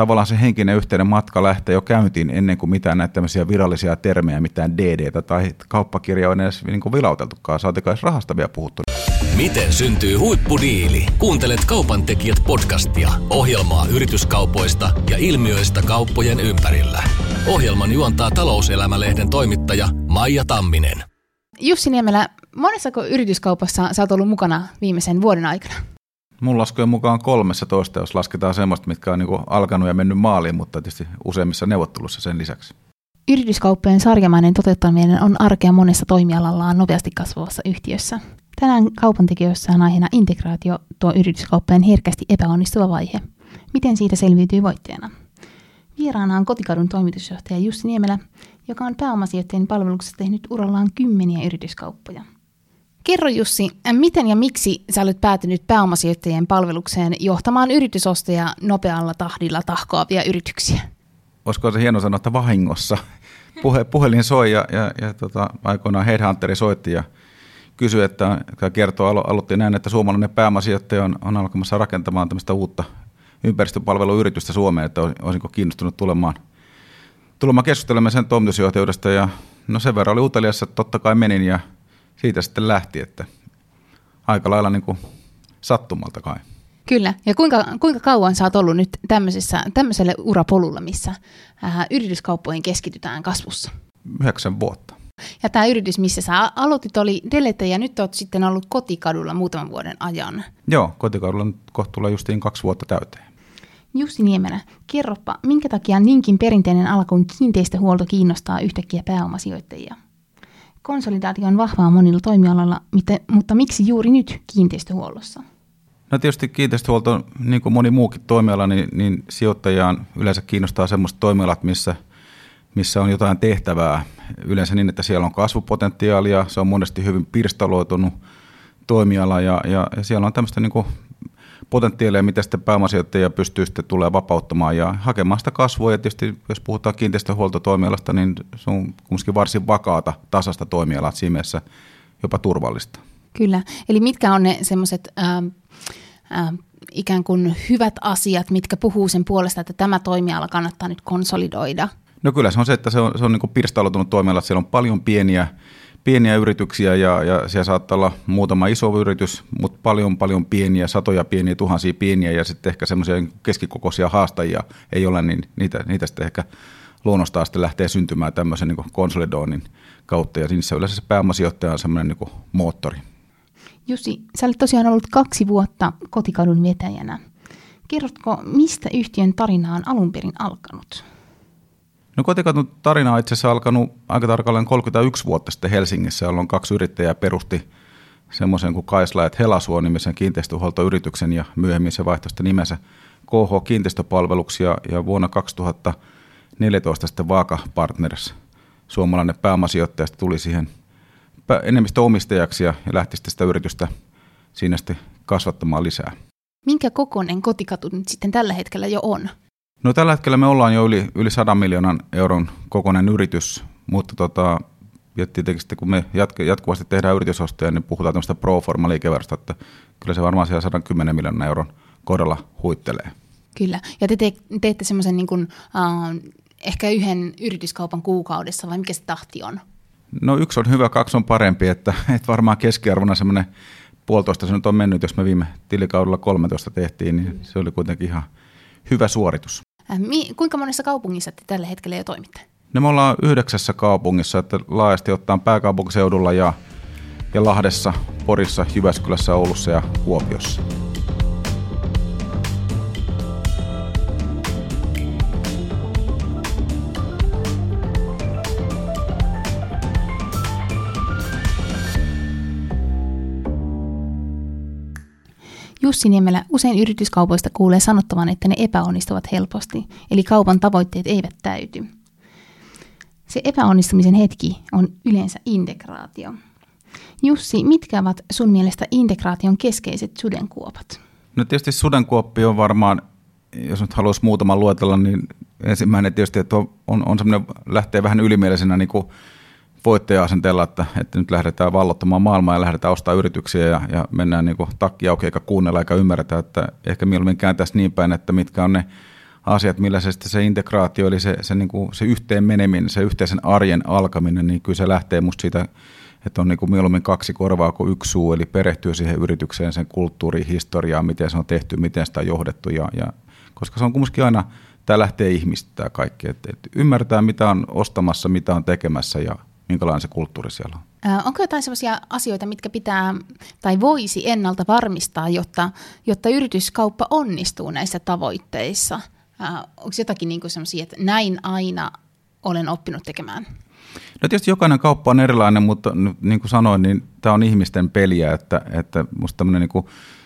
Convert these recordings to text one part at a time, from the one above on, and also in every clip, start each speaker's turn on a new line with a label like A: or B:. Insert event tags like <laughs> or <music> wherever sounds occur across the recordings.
A: tavallaan se henkinen yhteinen matka lähtee jo käyntiin ennen kuin mitään näitä tämmöisiä virallisia termejä, mitään DD tai kauppakirja on edes niin kuin vilauteltukaan, saatika edes rahasta vielä puhuttu.
B: Miten syntyy huippudiili? Kuuntelet Kaupan tekijät podcastia, ohjelmaa yrityskaupoista ja ilmiöistä kauppojen ympärillä. Ohjelman juontaa talouselämälehden toimittaja Maija Tamminen.
C: Jussi Niemelä, monessako yrityskaupassa sä oot ollut mukana viimeisen vuoden aikana?
A: Mun laskujen mukaan 13, jos lasketaan semmoista, mitkä on niin alkanut ja mennyt maaliin, mutta tietysti useimmissa neuvottelussa sen lisäksi.
C: Yrityskauppojen sarjamainen toteuttaminen on arkea monessa toimialallaan nopeasti kasvavassa yhtiössä. Tänään kaupantekijöissä on aiheena integraatio, tuo yrityskauppojen herkästi epäonnistuva vaihe. Miten siitä selviytyy voitteena? Vieraana on kotikadun toimitusjohtaja Jussi Niemelä, joka on pääomasijoittajien palveluksessa tehnyt urallaan kymmeniä yrityskauppoja. Kerro Jussi, miten ja miksi sä olet päätynyt pääomasijoittajien palvelukseen johtamaan yritysostoja nopealla tahdilla tahkoavia yrityksiä?
A: Olisiko se hieno sanoa, että vahingossa. <laughs> Puhe, puhelin soi ja, ja, ja tota, aikoinaan Headhunteri soitti ja kysyi, että kertoo, alo, aloitti näin, että suomalainen pääomasijoittaja on, on alkamassa rakentamaan tämmöistä uutta ympäristöpalveluyritystä Suomeen, että olisinko kiinnostunut tulemaan, tulemaan keskustelemaan sen toimitusjohtajuudesta ja no sen verran oli uteliassa, että totta kai menin ja siitä sitten lähti, että aika lailla niin kuin sattumalta kai.
C: Kyllä. Ja kuinka, kuinka kauan sä oot ollut nyt tämmöiselle urapolulla, missä ää, yrityskauppoihin keskitytään kasvussa?
A: Yhdeksän vuotta.
C: Ja tämä yritys, missä sä aloitit, oli Delete ja nyt oot sitten ollut kotikadulla muutaman vuoden ajan.
A: Joo, kotikadulla nyt kohta tulee justiin kaksi vuotta täyteen.
C: Jussi Niemelä, kerropa, minkä takia niinkin perinteinen ala kuin kiinteistöhuolto kiinnostaa yhtäkkiä pääomasijoittajia? Konsolidaatio on vahvaa monilla toimialoilla, mutta miksi juuri nyt kiinteistöhuollossa?
A: No tietysti kiinteistöhuolto, niin kuin moni muukin toimiala, niin, niin sijoittajaan yleensä kiinnostaa sellaiset toimialat, missä, missä on jotain tehtävää. Yleensä niin, että siellä on kasvupotentiaalia, se on monesti hyvin pirstaloitunut toimiala ja, ja, ja siellä on tämmöistä niin kuin potentiaalia, mitä sitten pääomasijoittajia pystyy sitten tulee vapauttamaan ja hakemaan sitä kasvua. Ja tietysti jos puhutaan kiinteistöhuoltotoimialasta, niin se on kumminkin varsin vakaata, tasasta toimialaa, siinä mielessä jopa turvallista.
C: Kyllä, eli mitkä on ne semmoiset ähm, ähm, ikään kuin hyvät asiat, mitkä puhuu sen puolesta, että tämä toimiala kannattaa nyt konsolidoida?
A: No kyllä se on se, että se on, se on niin pirstaloitunut toimiala, että siellä on paljon pieniä pieniä yrityksiä ja, ja siellä saattaa olla muutama iso yritys, mutta paljon paljon pieniä, satoja pieniä, tuhansia pieniä ja sitten ehkä semmoisia keskikokoisia haastajia ei ole, niin niitä, niitä sitten ehkä luonnostaan sitten lähtee syntymään tämmöisen niin konsolidoinnin kautta ja niissä yleensä se pääomasijoittaja on semmoinen niin moottori.
C: Jussi, sä olet tosiaan ollut kaksi vuotta kotikadun vetäjänä. Kerrotko, mistä yhtiön tarina on alun perin alkanut?
A: No kotikatun tarina on itse asiassa alkanut aika tarkalleen 31 vuotta sitten Helsingissä, jolloin kaksi yrittäjää perusti semmoisen kuin Kaislaet Helasuo-nimisen kiinteistöhuoltoyrityksen ja myöhemmin se vaihtoi sitten nimensä KH Kiinteistöpalveluksia ja vuonna 2014 sitten Vaaka Partners, suomalainen pääomasijoittaja, tuli siihen enemmistöomistajaksi ja, ja lähti sitten sitä yritystä siinä sitten kasvattamaan lisää.
C: Minkä kokoinen kotikatu nyt sitten tällä hetkellä jo on?
A: No tällä hetkellä me ollaan jo yli, yli 100 miljoonan euron kokoinen yritys, mutta tota, ja tietenkin sitten kun me jatk- jatkuvasti tehdään yritysostoja, niin puhutaan tämmöistä pro forma liikevaihdosta, että kyllä se varmaan siellä 110 miljoonan euron kohdalla huittelee.
C: Kyllä, ja te, te teette semmoisen niin kuin, uh, ehkä yhden yrityskaupan kuukaudessa, vai mikä se tahti on?
A: No yksi on hyvä, kaksi on parempi, että, että varmaan keskiarvona semmoinen puolitoista se nyt on mennyt, jos me viime tilikaudella 13 tehtiin, niin se oli kuitenkin ihan hyvä suoritus.
C: Äh, mi- kuinka monessa kaupungissa te tällä hetkellä jo toimitte?
A: No me ollaan yhdeksässä kaupungissa, että laajasti ottaen pääkaupunkiseudulla ja, ja Lahdessa, Porissa, Jyväskylässä, Oulussa ja Kuopiossa.
C: Jussi Niemelä, usein yrityskaupoista kuulee sanottavan, että ne epäonnistuvat helposti, eli kaupan tavoitteet eivät täyty. Se epäonnistumisen hetki on yleensä integraatio. Jussi, mitkä ovat sun mielestä integraation keskeiset sudenkuopat?
A: No tietysti sudenkuoppi on varmaan, jos nyt haluaisi muutaman luetella, niin ensimmäinen tietysti, että on, on, semmoinen, lähtee vähän ylimielisenä niin kuin voittaja-asenteella, että, että nyt lähdetään vallottamaan maailmaa ja lähdetään ostamaan yrityksiä ja, ja mennään niin takki auki eikä kuunnella eikä ymmärretä, että ehkä mieluummin kääntäisi niin päin, että mitkä on ne asiat, millä se, se integraatio, eli se, se, niin kuin, se yhteen meneminen, se yhteisen arjen alkaminen, niin kyllä se lähtee musta siitä, että on niin kuin mieluummin kaksi korvaa kuin yksi suu, eli perehtyy siihen yritykseen, sen kulttuuriin, historiaan, miten se on tehty, miten sitä on johdettu, ja, ja, koska se on kumminkin aina, tämä lähtee ihmistä tämä kaikki, että, että ymmärtää mitä on ostamassa, mitä on tekemässä ja minkälainen se kulttuuri siellä on.
C: Onko jotain sellaisia asioita, mitkä pitää tai voisi ennalta varmistaa, jotta, jotta yrityskauppa onnistuu näissä tavoitteissa? Onko jotakin niin sellaisia, että näin aina olen oppinut tekemään?
A: No tietysti jokainen kauppa on erilainen, mutta niin kuin sanoin, niin tämä on ihmisten peliä, että, että musta tämmöinen niin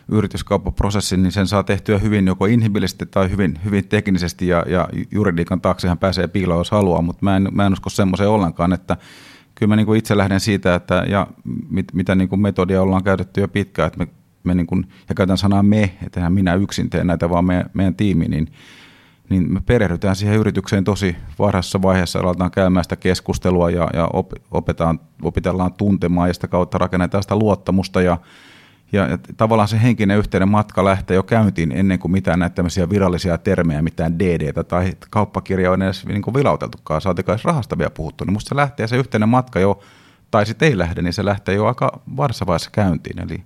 A: yrityskauppaprosessi, niin sen saa tehtyä hyvin joko inhimillisesti tai hyvin, hyvin teknisesti ja, ja juridiikan taaksehan pääsee piiloon, jos haluaa, mutta mä en, mä en usko semmoiseen ollenkaan, että kyllä mä niin kuin itse lähden siitä, että ja mit, mitä niin kuin metodia ollaan käytetty jo pitkään, että me, me niin kuin, ja käytän sanaa me, että minä yksin teen näitä, vaan meidän, meidän tiimi, niin, niin me perehdytään siihen yritykseen tosi varhaisessa vaiheessa, aletaan käymään sitä keskustelua ja, ja op, opetaan, opitellaan tuntemaan ja sitä kautta rakennetaan sitä luottamusta ja ja, ja tavallaan se henkinen yhteinen matka lähtee jo käyntiin ennen kuin mitään näitä tämmöisiä virallisia termejä, mitään DD tai kauppakirja on edes niin kuin vilauteltukaan, saatikaan edes rahasta vielä puhuttu. Niin musta se lähtee se yhteinen matka jo, tai sitten ei lähde, niin se lähtee jo aika varsa vaiheessa käyntiin. Eli,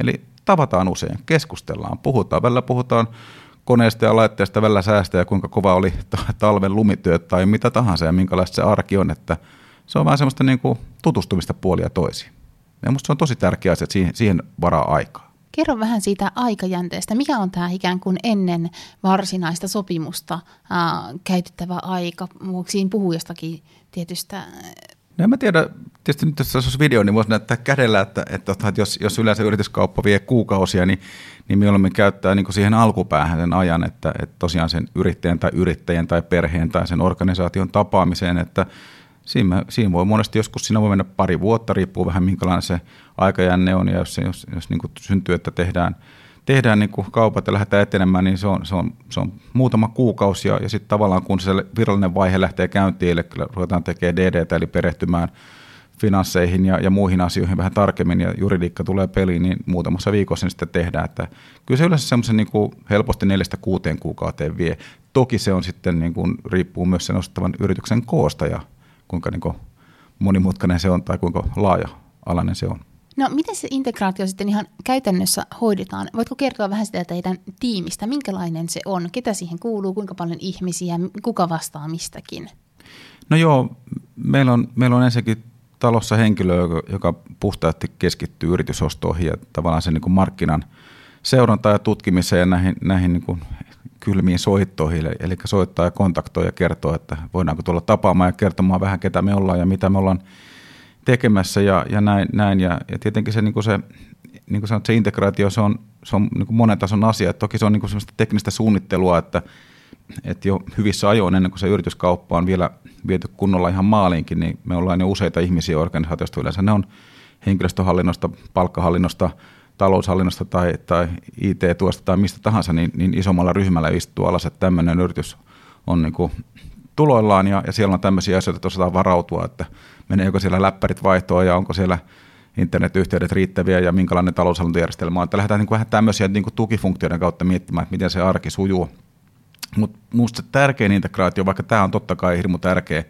A: eli tavataan usein, keskustellaan, puhutaan, välillä puhutaan koneesta ja laitteesta, välillä säästä ja kuinka kova oli talven lumityöt tai mitä tahansa ja minkälaista se arki on, että se on vähän semmoista niin kuin tutustumista puolia toisiin. Ja musta se on tosi tärkeä asia, että siihen, siihen varaa aikaa.
C: Kerro vähän siitä aikajänteestä. Mikä on tämä ikään kuin ennen varsinaista sopimusta ää, käytettävä aika? Siinä puhua jostakin tietystä
A: No en mä tiedä, tietysti nyt jos olisi video, niin voisi näyttää kädellä, että, että, että jos, jos yleensä yrityskauppa vie kuukausia, niin, niin mieluummin käyttää niin siihen alkupäähän sen ajan, että, että tosiaan sen yrittäjän tai yrittäjän tai perheen tai sen organisaation tapaamiseen, että siinä, siinä voi monesti joskus, siinä voi mennä pari vuotta, riippuu vähän minkälainen se aikajänne on, ja jos, se, jos, jos niin syntyy, että tehdään, tehdään niin kaupat ja lähdetään etenemään, niin se on, se on, se on muutama kuukausi, ja, ja sitten tavallaan kun se virallinen vaihe lähtee käyntiin, eli ruvetaan tekemään DD, eli perehtymään finansseihin ja, ja muihin asioihin vähän tarkemmin, ja juridiikka tulee peliin, niin muutamassa viikossa niin sitten tehdään. Että kyllä se yleensä semmoisen niin helposti neljästä kuuteen kuukauteen vie. Toki se on sitten, niin kuin, riippuu myös sen ostettavan yrityksen koosta ja kuinka niin kuin monimutkainen se on tai kuinka laaja-alainen se on.
C: No miten se integraatio sitten ihan käytännössä hoidetaan? Voitko kertoa vähän sitä teidän tiimistä, minkälainen se on, ketä siihen kuuluu, kuinka paljon ihmisiä, kuka vastaa mistäkin?
A: No joo, meillä on, meillä on ensinnäkin talossa henkilö, joka, joka puhtaasti keskittyy yritysostoihin ja tavallaan sen niin kuin markkinan seurantaan ja tutkimiseen ja näihin, näihin niin kuin kylmiin soittoihin, eli soittaa ja kontaktoi ja kertoo, että voidaanko tulla tapaamaan ja kertomaan vähän, ketä me ollaan ja mitä me ollaan tekemässä ja, ja näin. näin. Ja, ja tietenkin se, niin kuin se, niin kuin sanot, se integraatio, se on, se on niin kuin monen tason asia. Et toki se on niin kuin semmoista teknistä suunnittelua, että, että jo hyvissä ajoin ennen kuin se yrityskauppa on vielä viety kunnolla ihan maaliinkin, niin me ollaan jo useita ihmisiä organisaatiosta yleensä. Ne on henkilöstöhallinnosta, palkkahallinnosta, taloushallinnosta tai, tai IT-tuosta tai mistä tahansa, niin, niin isommalla ryhmällä istuu alas, että tämmöinen yritys on niin kuin tuloillaan ja, ja siellä on tämmöisiä asioita, että osataan varautua, että meneekö siellä läppärit vaihtoa ja onko siellä internetyhteydet riittäviä ja minkälainen taloushallintojärjestelmä on. Että lähdetään niin kuin vähän tämmöisiä niin kuin tukifunktioiden kautta miettimään, että miten se arki sujuu. Mutta minusta se tärkein integraatio, vaikka tämä on totta kai hirmu tärkeä,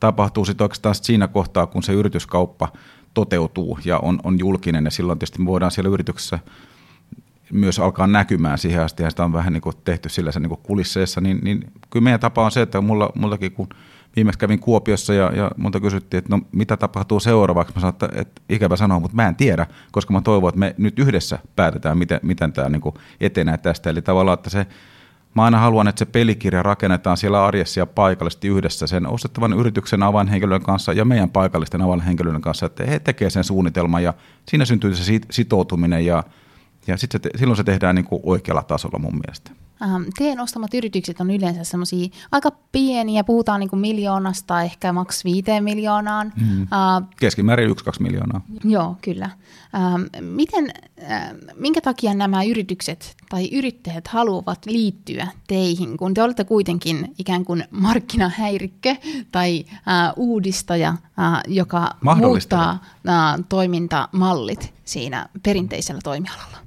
A: tapahtuu sitten oikeastaan siinä kohtaa, kun se yrityskauppa – toteutuu ja on, on julkinen. Ja silloin tietysti voidaan siellä yrityksessä myös alkaa näkymään siihen asti. Ja sitä on vähän niin kuin tehty sillä niin kuin niin, niin kyllä meidän tapa on se, että mulla, mullakin kun viimeksi kävin Kuopiossa ja, ja multa kysyttiin, että no mitä tapahtuu seuraavaksi, mä sanoin, että, että ikävä sanoa, mutta mä en tiedä, koska mä toivon, että me nyt yhdessä päätetään, miten, miten tämä niin kuin etenee tästä, eli tavallaan, että se Mä aina haluan, että se pelikirja rakennetaan siellä arjessa ja paikallisesti yhdessä sen ostettavan yrityksen avainhenkilön kanssa ja meidän paikallisten avainhenkilöiden kanssa, että he tekevät sen suunnitelman ja siinä syntyy se sitoutuminen ja, ja sit se, silloin se tehdään niin kuin oikealla tasolla mun mielestä.
C: Ähm, teidän ostamat yritykset on yleensä semmoisia aika pieniä, puhutaan niin kuin miljoonasta, ehkä maks viiteen miljoonaan.
A: Mm. Uh, Keskimäärin yksi, kaksi miljoonaa.
C: Joo, kyllä. Uh, miten, uh, minkä takia nämä yritykset tai yrittäjät haluavat liittyä teihin, kun te olette kuitenkin ikään kuin markkinahäirikkö tai uh, uudistaja, uh, joka muuttaa uh, toimintamallit siinä perinteisellä toimialalla?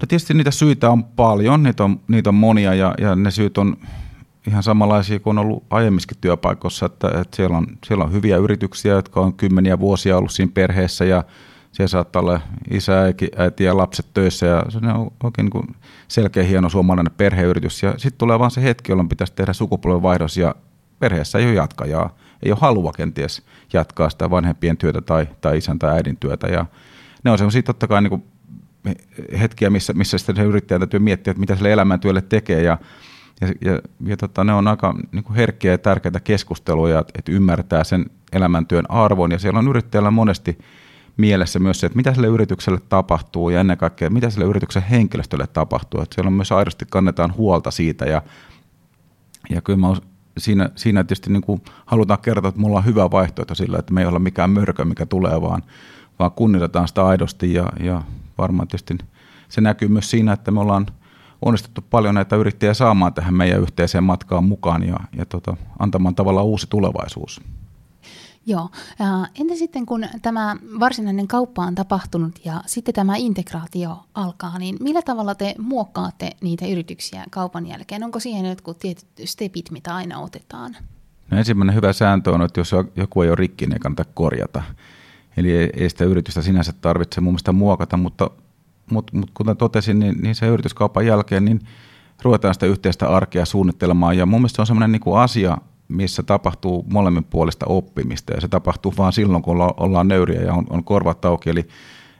A: No tietysti niitä syitä on paljon, niitä on, niitä on monia ja, ja ne syyt on ihan samanlaisia kuin on ollut aiemmissakin työpaikoissa, että, että siellä, on, siellä on hyviä yrityksiä, jotka on kymmeniä vuosia ollut siinä perheessä ja siellä saattaa olla isä, äiti ja lapset töissä ja se on oikein niin kuin selkeä hieno suomalainen perheyritys. Ja sitten tulee vaan se hetki, jolloin pitäisi tehdä sukupolvenvaihdos ja perheessä ei ole jatkajaa. Ei ole halua kenties jatkaa sitä vanhempien työtä tai, tai isän tai äidin työtä. Ja ne on semmoisia totta kai niin kuin hetkiä, missä, missä sitten se yrittäjä täytyy miettiä, että mitä sille elämäntyölle tekee. Ja, ja, ja, ja tota, ne on aika niin kuin herkkiä ja tärkeitä keskusteluja, että, ymmärtää sen elämäntyön arvon. Ja siellä on yrittäjällä monesti mielessä myös se, että mitä sille yritykselle tapahtuu ja ennen kaikkea, mitä sille yrityksen henkilöstölle tapahtuu. Että siellä on myös aidosti kannetaan huolta siitä ja, ja kyllä mä siinä, siinä tietysti niin kuin halutaan kertoa, että mulla on hyvä vaihtoehto sillä, että me ei olla mikään mörkö, mikä tulee, vaan, vaan kunnioitetaan sitä aidosti ja, ja varmaan tietysti se näkyy myös siinä, että me ollaan onnistuttu paljon näitä yrittäjiä saamaan tähän meidän yhteiseen matkaan mukaan ja, ja tota, antamaan tavallaan uusi tulevaisuus.
C: Joo. Entä sitten kun tämä varsinainen kauppa on tapahtunut ja sitten tämä integraatio alkaa, niin millä tavalla te muokkaatte niitä yrityksiä kaupan jälkeen? Onko siihen jotkut tietyt stepit, mitä aina otetaan?
A: No ensimmäinen hyvä sääntö on, että jos joku ei ole rikki, niin ei kannata korjata. Eli ei sitä yritystä sinänsä tarvitse mun mielestä muokata, mutta, mutta, mutta kuten totesin, niin, niin se yrityskaupan jälkeen niin ruvetaan sitä yhteistä arkea suunnittelemaan. Ja mun mielestä se on sellainen niin kuin asia, missä tapahtuu molemmin puolesta oppimista ja se tapahtuu vaan silloin, kun olla, ollaan nöyriä ja on, on korvat auki, eli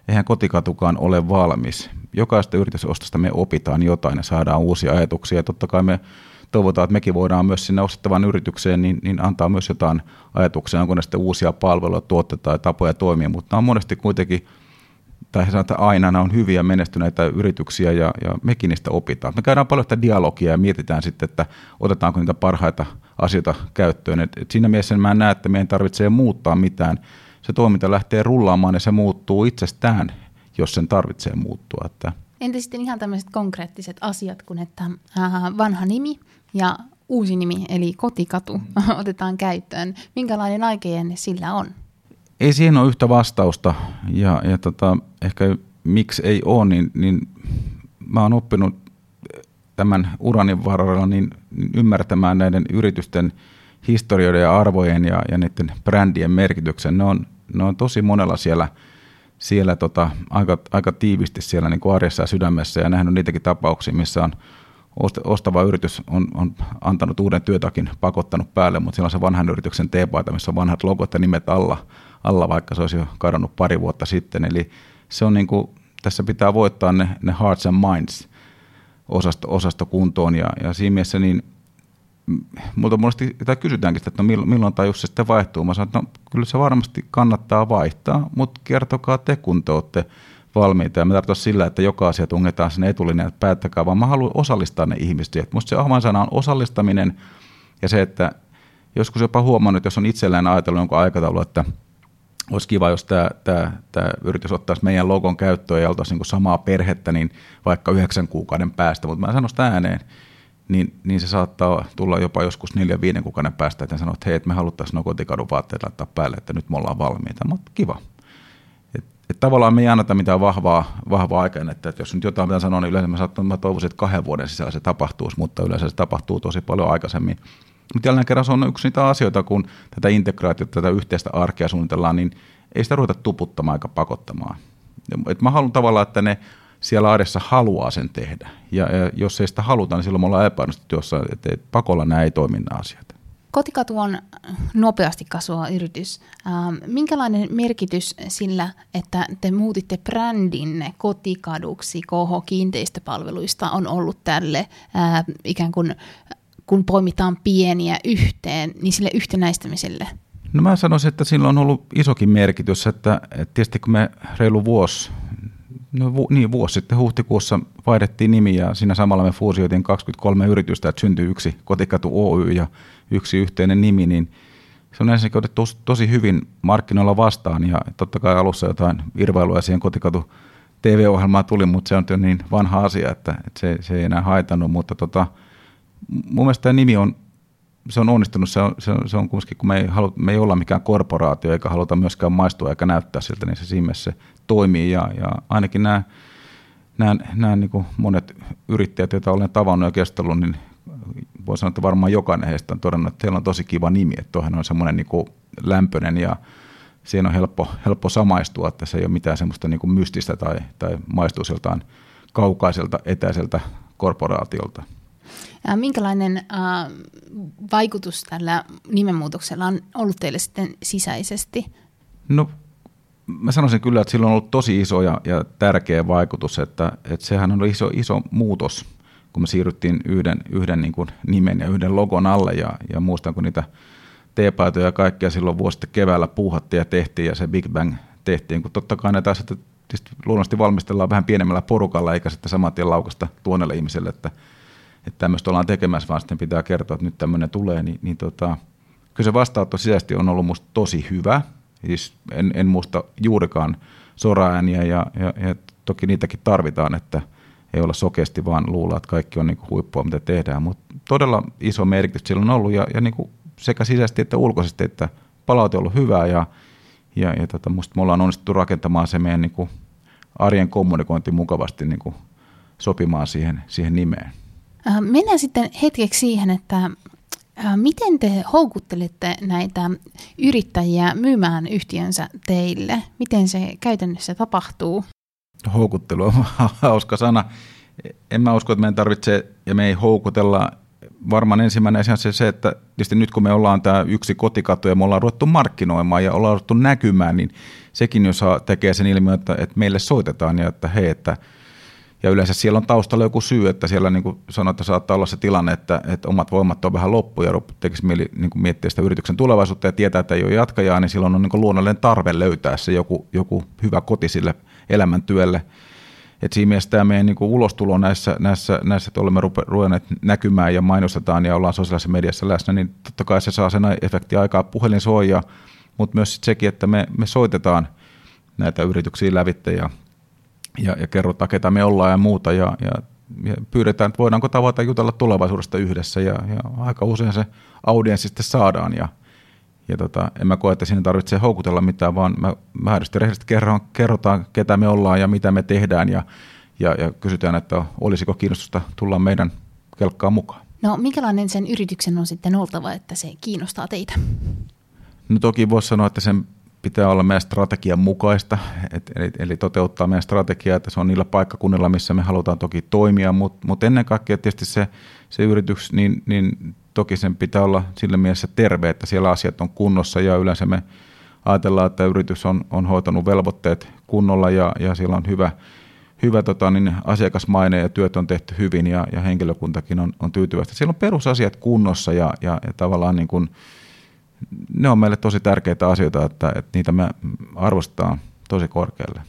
A: eihän kotikatukaan ole valmis. Jokaista yritysostosta me opitaan jotain ja saadaan uusia ajatuksia ja totta kai me toivotaan, että mekin voidaan myös sinne ostettavan yritykseen niin, niin antaa myös jotain ajatuksia, onko sitten uusia palveluja, tuotteita tai tapoja toimia, mutta on monesti kuitenkin tai että aina nämä on hyviä menestyneitä yrityksiä ja, ja mekin niistä opitaan. Me käydään paljon sitä dialogia ja mietitään sitten, että otetaanko niitä parhaita asioita käyttöön. Et, et siinä mielessä mä näen, että meidän tarvitsee muuttaa mitään. Se toiminta lähtee rullaamaan ja se muuttuu itsestään, jos sen tarvitsee muuttua. Että.
C: Entä sitten ihan tämmöiset konkreettiset asiat, kun että vanha nimi ja uusi nimi, eli kotikatu, <laughs> otetaan käyttöön. Minkälainen aikeen sillä on?
A: Ei siihen ole yhtä vastausta ja, ja tota, ehkä miksi ei ole, niin, niin mä oon oppinut tämän uranin varrella niin ymmärtämään näiden yritysten historioiden ja arvojen ja, ja niiden brändien merkityksen. Ne on, ne on tosi monella siellä, siellä tota, aika, aika tiivisti siellä niin kuin arjessa ja sydämessä ja nähnyt niitäkin tapauksia, missä on ostava yritys on, on antanut uuden työtakin, pakottanut päälle, mutta siellä on se vanhan yrityksen teepaita, missä on vanhat logot ja nimet alla, alla, vaikka se olisi jo kadonnut pari vuotta sitten. Eli se on niin kuin, tässä pitää voittaa ne, ne hearts and minds osasto, osasto kuntoon ja, ja siinä mielessä niin multa monesti tai kysytäänkin sitä, että no milloin, milloin tajus se sitten vaihtuu. Mä sanon, että no, kyllä se varmasti kannattaa vaihtaa, mutta kertokaa te, kun te olette valmiita. Ja mä tarkoitan sillä, että joka asia tungetaan sinne etulinjaan, että päättäkää, vaan mä haluan osallistaa ne ihmiset. Että musta se avainsana on osallistaminen ja se, että joskus jopa huomannut, jos on itselleen ajatellut jonkun aikataulu, että olisi kiva, jos tämä, tämä, tämä yritys ottaisi meidän logon käyttöön ja oltaisiin niin samaa perhettä, niin vaikka yhdeksän kuukauden päästä, mutta mä sanon sitä ääneen, niin, niin se saattaa tulla jopa joskus neljän viiden kuukauden päästä, että sanoo, että hei, että me haluttaisiin nuo kotikadun vaatteet laittaa päälle, että nyt me ollaan valmiita, mutta kiva. Et, et tavallaan me ei anneta mitään vahvaa, vahvaa aikaa, että, että jos nyt jotain pitää sanoa, niin yleensä mä, saattan, mä toivoisin, että kahden vuoden sisällä se tapahtuisi, mutta yleensä se tapahtuu tosi paljon aikaisemmin. Mutta jälleen kerran se on yksi niitä asioita, kun tätä integraatiota, tätä yhteistä arkea suunnitellaan, niin ei sitä ruveta tuputtamaan eikä pakottamaan. Et mä haluan tavallaan, että ne siellä arjessa haluaa sen tehdä. Ja, ja jos ei sitä haluta, niin silloin me ollaan epäonnistuttu jossain, että pakolla nämä ei toimi nämä asiat.
C: Kotikatu on nopeasti kasvava yritys. Ähm, minkälainen merkitys sillä, että te muutitte brändinne kotikaduksi KH Kiinteistöpalveluista on ollut tälle äh, ikään kuin kun poimitaan pieniä yhteen, niin sille yhtenäistämiselle?
A: No mä sanoisin, että sillä on ollut isokin merkitys, että, että tietysti kun me reilu vuosi, no vu, niin vuosi sitten huhtikuussa vaihdettiin nimi ja siinä samalla me fuusioitiin 23 yritystä, että syntyi yksi Kotikatu Oy ja yksi yhteinen nimi, niin se on ensinnäkin otettu tosi, hyvin markkinoilla vastaan ja totta kai alussa jotain irvailuja siihen Kotikatu TV-ohjelmaan tuli, mutta se on jo niin vanha asia, että, että se, se ei enää haitannut, mutta tota, mun mielestä tämä nimi on, se on onnistunut, se on, se on, se on kumminkin, kun me ei, halu, me ei olla mikään korporaatio eikä haluta myöskään maistua eikä näyttää siltä, niin se siinä se toimii ja, ja ainakin nämä, nämä, nämä niin kuin monet yrittäjät, joita olen tavannut ja kestellut, niin voi sanoa, että varmaan jokainen heistä on todennut, että heillä on tosi kiva nimi, että tuohan on semmoinen niin kuin lämpöinen ja siinä on helppo, helppo samaistua, että se ei ole mitään semmoista niin kuin mystistä tai, tai maistuu siltaan kaukaiselta, etäiseltä korporaatiolta.
C: Minkälainen äh, vaikutus tällä nimenmuutoksella on ollut teille sitten sisäisesti?
A: No mä sanoisin kyllä, että sillä on ollut tosi iso ja, ja tärkeä vaikutus, että, että sehän on iso, iso muutos, kun me siirryttiin yhden, yhden niin kuin nimen ja yhden logon alle ja, ja muistan, kun niitä teepaitoja ja kaikkea silloin vuosi keväällä puuhattiin ja tehtiin ja se Big Bang tehtiin, kun totta kai näitä asioita luonnollisesti valmistellaan vähän pienemmällä porukalla eikä sitten saman tien laukasta tuonelle ihmiselle, että, että tämmöistä ollaan tekemässä, vaan sitten pitää kertoa, että nyt tämmöinen tulee, niin, niin tota, kyllä se vastaanotto sisäisesti on ollut musta tosi hyvä, Siis en, en muista juurikaan soraääniä ja, ja, ja toki niitäkin tarvitaan, että ei olla sokeasti vaan luulla, että kaikki on niin kuin huippua, mitä tehdään. Mutta todella iso merkitys sillä on ollut ja, ja niin kuin sekä sisäisesti että ulkoisesti, että palaute on ollut hyvää ja, ja, ja tota, musta me ollaan onnistuttu rakentamaan se meidän niin kuin arjen kommunikointi mukavasti niin kuin sopimaan siihen, siihen nimeen.
C: Äh, mennään sitten hetkeksi siihen, että Äh, miten te houkuttelette näitä yrittäjiä myymään yhtiönsä teille? Miten se käytännössä tapahtuu?
A: Houkuttelu on <laughs> hauska sana. En mä usko, että meidän tarvitsee ja me ei houkutella. Varmaan ensimmäinen asia se, se, että tietysti nyt kun me ollaan tämä yksi kotikatu ja me ollaan ruvettu markkinoimaan ja ollaan ruvettu näkymään, niin sekin jos tekee sen ilmiön, että, että meille soitetaan ja että hei, että – ja yleensä siellä on taustalla joku syy, että siellä niin kuin sanoin, että saattaa olla se tilanne, että, että omat voimat on vähän loppu ja tekisi mieli niin kuin miettiä sitä yrityksen tulevaisuutta ja tietää, että ei ole jatkajaa, niin silloin on niin kuin luonnollinen tarve löytää se joku, joku hyvä koti sille elämäntyölle. Et siinä mielessä tämä meidän niin kuin ulostulo näissä, näissä, näissä, että olemme ruvenneet näkymään ja mainostetaan ja ollaan sosiaalisessa mediassa läsnä, niin totta kai se saa sen efekti aikaa puhelin soija, mutta myös sekin, että me, me soitetaan näitä yrityksiä lävitte ja ja, ja kerrotaan, ketä me ollaan ja muuta, ja, ja, ja pyydetään, että voidaanko tavata jutella tulevaisuudesta yhdessä, ja, ja aika usein se audienssi sitten saadaan, ja, ja tota, en mä koe, että siinä tarvitsee houkutella mitään, vaan mä määrästi rehellisesti kerron, kerrotaan, ketä me ollaan ja mitä me tehdään, ja, ja, ja kysytään, että olisiko kiinnostusta tulla meidän kelkkaan mukaan.
C: No minkälainen sen yrityksen on sitten oltava, että se kiinnostaa teitä?
A: No toki voisi sanoa, että sen pitää olla meidän strategian mukaista, et, eli, eli toteuttaa meidän strategiaa, että se on niillä paikkakunnilla, missä me halutaan toki toimia, mutta mut ennen kaikkea tietysti se, se yritys, niin, niin toki sen pitää olla sillä mielessä terve, että siellä asiat on kunnossa ja yleensä me ajatellaan, että yritys on, on hoitanut velvoitteet kunnolla ja, ja siellä on hyvä, hyvä tota, niin asiakasmaine ja työt on tehty hyvin ja, ja henkilökuntakin on, on tyytyväistä. Siellä on perusasiat kunnossa ja, ja, ja tavallaan niin kuin, ne on meille tosi tärkeitä asioita, että, että niitä me arvostetaan tosi korkealle.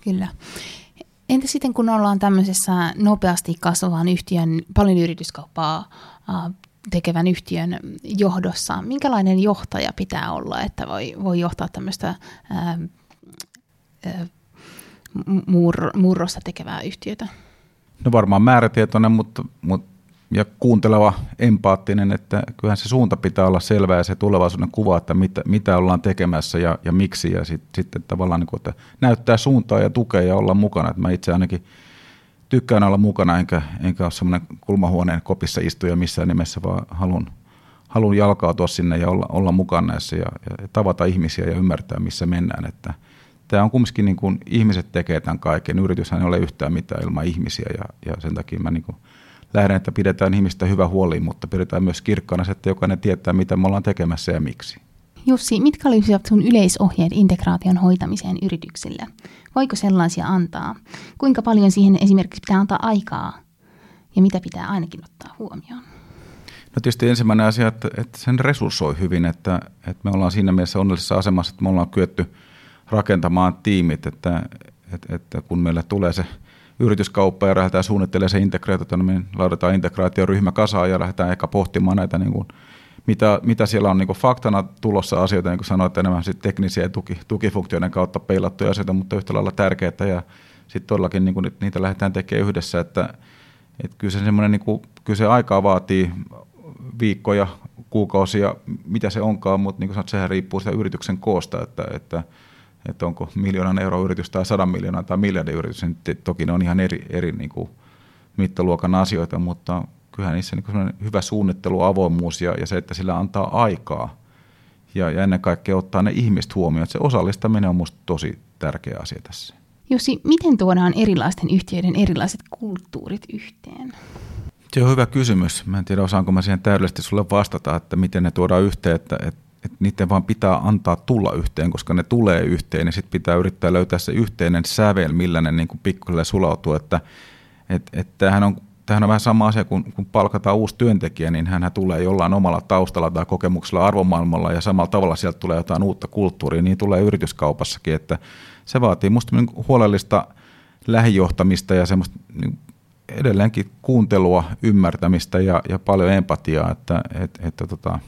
C: Kyllä. Entä sitten kun ollaan tämmöisessä nopeasti kasvavan yhtiön, paljon yrityskauppaa tekevän yhtiön johdossa, minkälainen johtaja pitää olla, että voi, voi johtaa tämmöistä ää, ää, mur, murrosta tekevää yhtiötä?
A: No varmaan määrätietoinen, mutta, mutta ja kuunteleva, empaattinen, että kyllähän se suunta pitää olla selvä ja se tulevaisuuden kuva, että mitä, mitä ollaan tekemässä ja, ja miksi ja sit, sitten tavallaan niin kuin, että näyttää suuntaa ja tukea ja olla mukana. Että mä itse ainakin tykkään olla mukana enkä, enkä ole semmoinen kulmahuoneen kopissa istuja missään nimessä, vaan haluan, haluan jalkautua sinne ja olla, olla mukana näissä ja, ja tavata ihmisiä ja ymmärtää, missä mennään. Että tämä on kumminkin niin kuin ihmiset tekee tämän kaiken. Yrityshän ei ole yhtään mitään ilman ihmisiä ja, ja sen takia mä niin kuin – lähden, että pidetään ihmistä hyvä huoli, mutta pidetään myös kirkkana, että jokainen tietää, mitä me ollaan tekemässä ja miksi.
C: Jussi, mitkä olisivat sun yleisohjeet integraation hoitamiseen yrityksille? Voiko sellaisia antaa? Kuinka paljon siihen esimerkiksi pitää antaa aikaa? Ja mitä pitää ainakin ottaa huomioon?
A: No tietysti ensimmäinen asia, että, että sen resurssoi hyvin, että, että me ollaan siinä mielessä onnellisessa asemassa, että me ollaan kyetty rakentamaan tiimit, että, että, että kun meille tulee se – yrityskauppaa ja lähdetään suunnittelemaan se integraatio, niin me laitetaan integraatioryhmä kasaan ja lähdetään ehkä pohtimaan näitä, niin kuin, mitä, mitä siellä on niin kuin faktana tulossa asioita, niin kuin sanoit, enemmän sit teknisiä tuki, tukifunktioiden kautta peilattuja asioita, mutta yhtä lailla tärkeitä ja sitten todellakin niin kuin, niitä lähdetään tekemään yhdessä, että, että kyllä se niin kuin, kyllä se aikaa vaatii viikkoja, kuukausia, mitä se onkaan, mutta niin kuin sanot, sehän riippuu sitä yrityksen koosta, että, että että onko miljoonan euro yritys tai sadan miljoonan tai miljardin yritys, niin toki ne on ihan eri, eri niin kuin mittaluokan asioita, mutta kyllähän niissä niin hyvä suunnittelu, avoimuus ja, ja se, että sillä antaa aikaa ja, ja ennen kaikkea ottaa ne ihmiset huomioon. Se osallistaminen on minusta tosi tärkeä asia tässä.
C: Jussi, miten tuodaan erilaisten yhtiöiden erilaiset kulttuurit yhteen?
A: Se on hyvä kysymys. Mä en tiedä, osaanko mä siihen täydellisesti sulle vastata, että miten ne tuodaan yhteen, että, että, että niiden vaan pitää antaa tulla yhteen, koska ne tulee yhteen, ja sitten pitää yrittää löytää se yhteinen sävel, millä ne niin pikkuhiljaa sulautuu, että, että, että tämähän on Tämähän on vähän sama asia, kun, kun palkataan uusi työntekijä, niin hän tulee jollain omalla taustalla tai kokemuksella arvomaailmalla ja samalla tavalla sieltä tulee jotain uutta kulttuuria, niin tulee yrityskaupassakin, että se vaatii minusta niin huolellista lähijohtamista ja semmoista niin edelleenkin kuuntelua, ymmärtämistä ja, ja paljon empatiaa, että, että, että tota,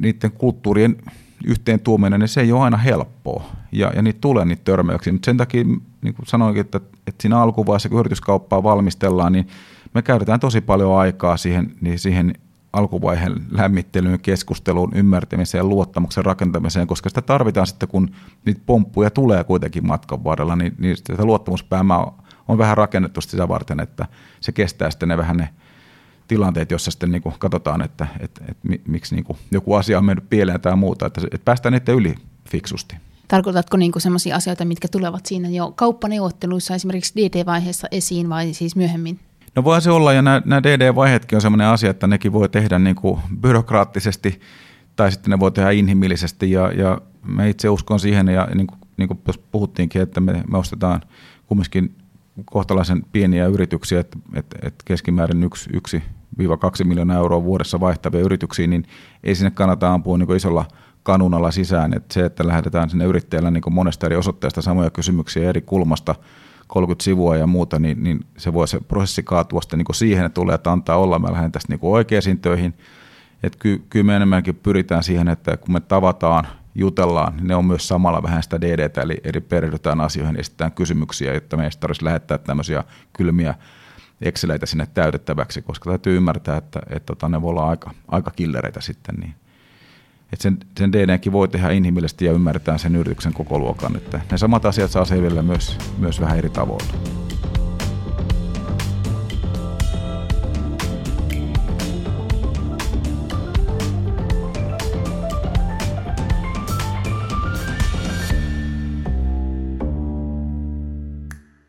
A: niiden kulttuurien yhteen tuominen, niin se ei ole aina helppoa. Ja, ja niitä tulee niitä törmäyksiä. Mutta sen takia, niin kuin sanoinkin, että, että siinä alkuvaiheessa, kun yrityskauppaa valmistellaan, niin me käytetään tosi paljon aikaa siihen, niin siihen alkuvaiheen lämmittelyyn, keskusteluun, ymmärtämiseen, luottamuksen rakentamiseen, koska sitä tarvitaan sitten, kun niitä pomppuja tulee kuitenkin matkan varrella, niin, niin sitä luottamuspäämää on vähän rakennettu sitä varten, että se kestää sitten ne vähän ne tilanteet, jossa sitten niin kuin katsotaan, että, että, että, miksi niin kuin joku asia on mennyt pieleen tai muuta, että, että päästään niiden yli fiksusti.
C: Tarkoitatko niin sellaisia asioita, mitkä tulevat siinä jo kauppaneuvotteluissa esimerkiksi DD-vaiheessa esiin vai siis myöhemmin?
A: No voi se olla, ja nämä, nämä DD-vaiheetkin on sellainen asia, että nekin voi tehdä niin kuin byrokraattisesti tai sitten ne voi tehdä inhimillisesti, ja, ja mä itse uskon siihen, ja niin kuin, niin kuin puhuttiinkin, että me, me ostetaan kumminkin kohtalaisen pieniä yrityksiä, että, että, että keskimäärin yksi, yksi 1-2 miljoonaa euroa vuodessa vaihtavia yrityksiä, niin ei sinne kannata ampua niin isolla kanunalla sisään. Että se, että lähdetään sinne yrittäjällä niin monesta eri osoitteesta samoja kysymyksiä eri kulmasta, 30 sivua ja muuta, niin, niin se voi se prosessi kaatua sitten niin siihen, että tulee, että antaa olla, mä lähden tästä niin oikeisiin töihin. Että ky, kyllä me enemmänkin pyritään siihen, että kun me tavataan, jutellaan, niin ne on myös samalla vähän sitä DDtä, eli, eli perehdytään asioihin, esitetään kysymyksiä, että meistä tarvitsisi lähettää tämmöisiä kylmiä Exceleitä sinne täytettäväksi, koska täytyy ymmärtää, että, että, että tota, ne voi olla aika, aika killereitä sitten. Niin. Että sen, sen DDnkin voi tehdä inhimillisesti ja ymmärretään sen yrityksen koko luokan. Että ne samat asiat saa selville myös, myös vähän eri tavoilla.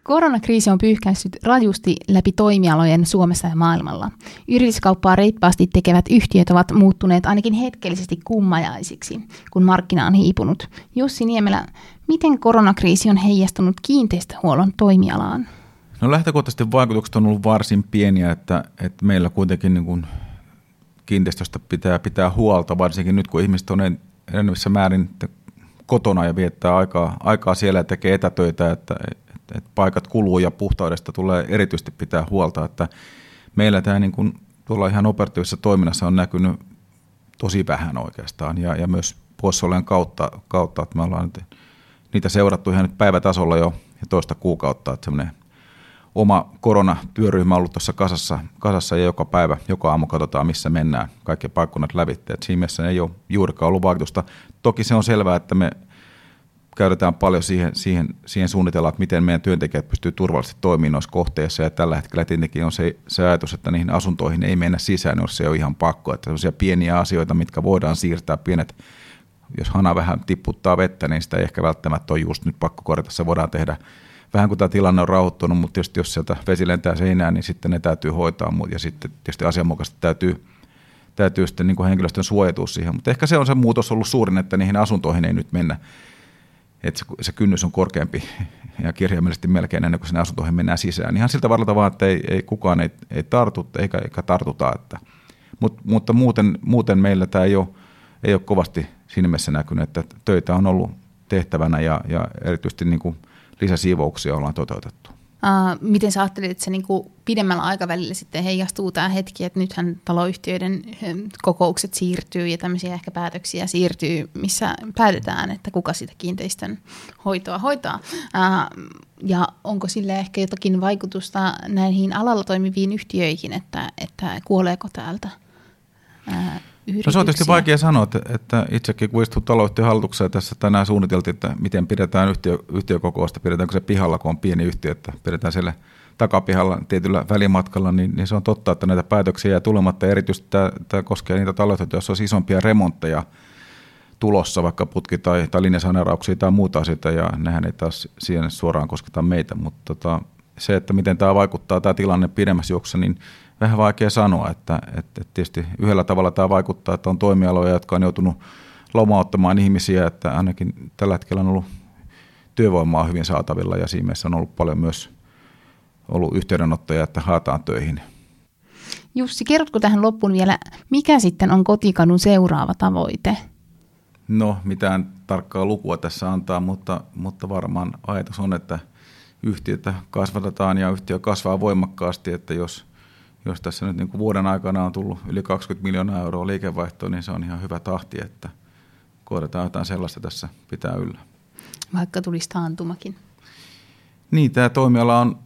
C: Koronakriisi on pyyhkäissyt rajusti läpi toimialojen Suomessa ja maailmalla. Yrityskauppaa reippaasti tekevät yhtiöt ovat muuttuneet ainakin hetkellisesti kummajaisiksi, kun markkina on hiipunut. Jussi Niemelä, miten koronakriisi on heijastunut kiinteistöhuollon toimialaan?
A: No lähtökohtaisesti vaikutukset on ollut varsin pieniä, että, että meillä kuitenkin niin kuin kiinteistöstä pitää pitää huolta, varsinkin nyt kun ihmiset on enemmissä määrin kotona ja viettää aikaa, aikaa siellä ja tekee etätöitä, että että paikat kuluu ja puhtaudesta tulee erityisesti pitää huolta, että meillä tämä niin kuin tuolla ihan operatiivisessa toiminnassa on näkynyt tosi vähän oikeastaan ja, ja myös poissaolojen kautta, kautta, että me ollaan nyt niitä seurattu ihan nyt päivätasolla jo toista kuukautta, että semmoinen oma koronatyöryhmä on ollut tuossa kasassa, kasassa ja joka päivä, joka aamu katsotaan, missä mennään, kaikki paikkunnat lävitteet. Siinä mielessä ei ole juurikaan ollut vaikutusta. Toki se on selvää, että me käytetään paljon siihen, siihen, siihen suunnitellaan, että miten meidän työntekijät pystyy turvallisesti toimimaan noissa kohteissa. Ja tällä hetkellä tietenkin on se, se ajatus, että niihin asuntoihin ei mennä sisään, jos se on ihan pakko. Että sellaisia pieniä asioita, mitkä voidaan siirtää, pienet, jos hana vähän tipputtaa vettä, niin sitä ei ehkä välttämättä ole just nyt pakko korjata. Se voidaan tehdä vähän kun tämä tilanne on rauhoittunut, mutta tietysti jos sieltä vesi lentää seinään, niin sitten ne täytyy hoitaa. Ja sitten tietysti asianmukaisesti täytyy, täytyy sitten niin henkilöstön suojatua siihen. Mutta ehkä se on se muutos ollut suurin, että niihin asuntoihin ei nyt mennä että se, kynnys on korkeampi <laughs> ja kirjaimellisesti melkein ennen kuin sinne asuntoihin mennään sisään. Ihan siltä varalta vaan, että ei, ei kukaan ei, ei tartu eikä, eikä tartuta. Että, mut, mutta muuten, muuten meillä tämä ei ole, ei ole kovasti siinä mielessä näkynyt, että töitä on ollut tehtävänä ja, ja erityisesti niin kuin lisäsiivouksia ollaan toteutettu.
C: Uh, miten sä ajattelit, että se niinku pidemmällä aikavälillä sitten heijastuu tämä hetki, että nythän taloyhtiöiden kokoukset siirtyy ja tämmöisiä ehkä päätöksiä siirtyy, missä päätetään, että kuka sitä kiinteistön hoitoa hoitaa. Uh, ja onko sille ehkä jotakin vaikutusta näihin alalla toimiviin yhtiöihin, että, että kuoleeko täältä uh,
A: No se on tietysti vaikea sanoa, että, että itsekin kun istuu taloyhtiön tässä tänään suunniteltiin, että miten pidetään yhtiö, yhtiökokousta, pidetäänkö se pihalla, kun on pieni yhtiö, että pidetään siellä takapihalla tietyllä välimatkalla, niin, niin se on totta, että näitä päätöksiä jää tulematta. Erityisesti tämä, tämä koskee niitä taloja, joissa olisi isompia remontteja tulossa, vaikka putki- tai, tai linjasaneerauksia tai muuta asioita, ja nehän ei taas siihen suoraan kosketa meitä, mutta tota, se, että miten tämä vaikuttaa tämä tilanne pidemmässä juoksussa, niin vähän vaikea sanoa, että, että, että tietysti yhdellä tavalla tämä vaikuttaa, että on toimialoja, jotka on joutunut lomauttamaan ihmisiä, että ainakin tällä hetkellä on ollut työvoimaa hyvin saatavilla ja siinä mielessä on ollut paljon myös ollut yhteydenottoja, että haetaan töihin.
C: Jussi, kerrotko tähän loppuun vielä, mikä sitten on kotikadun seuraava tavoite?
A: No, mitään tarkkaa lukua tässä antaa, mutta, mutta varmaan ajatus on, että yhtiötä kasvatetaan ja yhtiö kasvaa voimakkaasti, että jos, jos tässä nyt niin kuin vuoden aikana on tullut yli 20 miljoonaa euroa liikevaihtoa, niin se on ihan hyvä tahti, että koetetaan jotain sellaista tässä pitää yllä.
C: Vaikka tulisi taantumakin.
A: Niin, tämä toimiala on,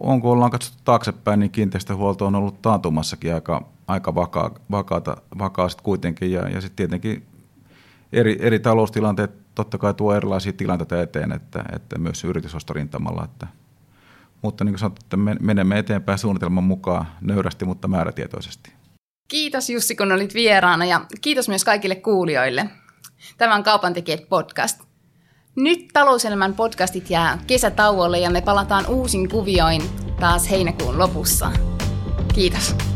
A: onko ollaan katsottu taaksepäin, niin kiinteistöhuolto on ollut taantumassakin aika, aika vakaa, vakaata, vakaa kuitenkin. Ja, ja sitten tietenkin eri, eri taloustilanteet totta kai tuo erilaisia tilanteita eteen, että, että myös yritysostorintamalla. Että, mutta niin kuin sanottu, että menemme eteenpäin suunnitelman mukaan nöyrästi, mutta määrätietoisesti.
C: Kiitos Jussi, kun olit vieraana ja kiitos myös kaikille kuulijoille. Tämä on Kaupan tekijät podcast. Nyt talouselämän podcastit jää kesätauolle ja me palataan uusin kuvioin taas heinäkuun lopussa. Kiitos.